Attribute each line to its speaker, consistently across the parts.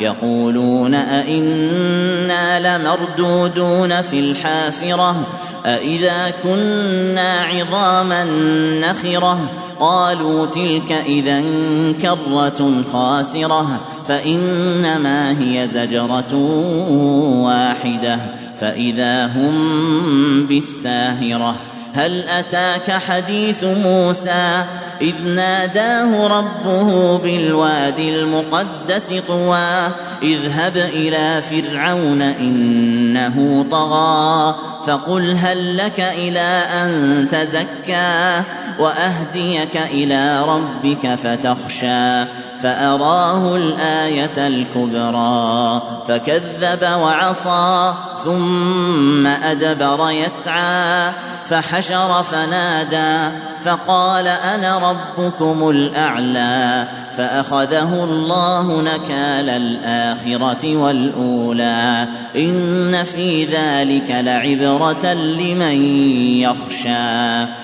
Speaker 1: يقولون أئنا لمردودون في الحافرة أئذا كنا عظاما نخرة قالوا تلك إذا كرة خاسرة فإنما هي زجرة واحدة فإذا هم بالساهرة هل أتاك حديث موسى إذ ناداه ربه بالوادي المقدس طوى اذهب إلى فرعون إنه طغى فقل هل لك إلى أن تزكى؟ وأهديك إلى ربك فتخشى فأراه الآية الكبرى فكذب وعصى ثم أدبر يسعى فحشر فنادى فقال أنا ربكم الأعلى فأخذه الله نكال الآخرة والأولى إن في ذلك لعبرة لمن يخشى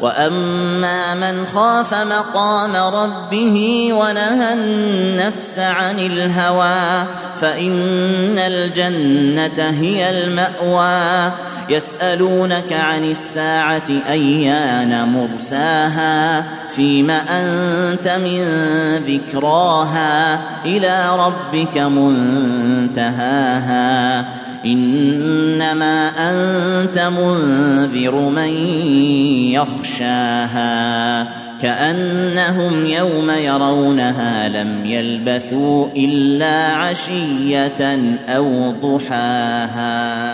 Speaker 1: واما من خاف مقام ربه ونهى النفس عن الهوى فان الجنه هي الماوى يسالونك عن الساعة ايان مرساها فيم انت من ذكراها إلى ربك منتهاها انما انت منذر من يخشاها كأنهم يوم يرونها لم يلبثوا إلا عشية أو ضحاها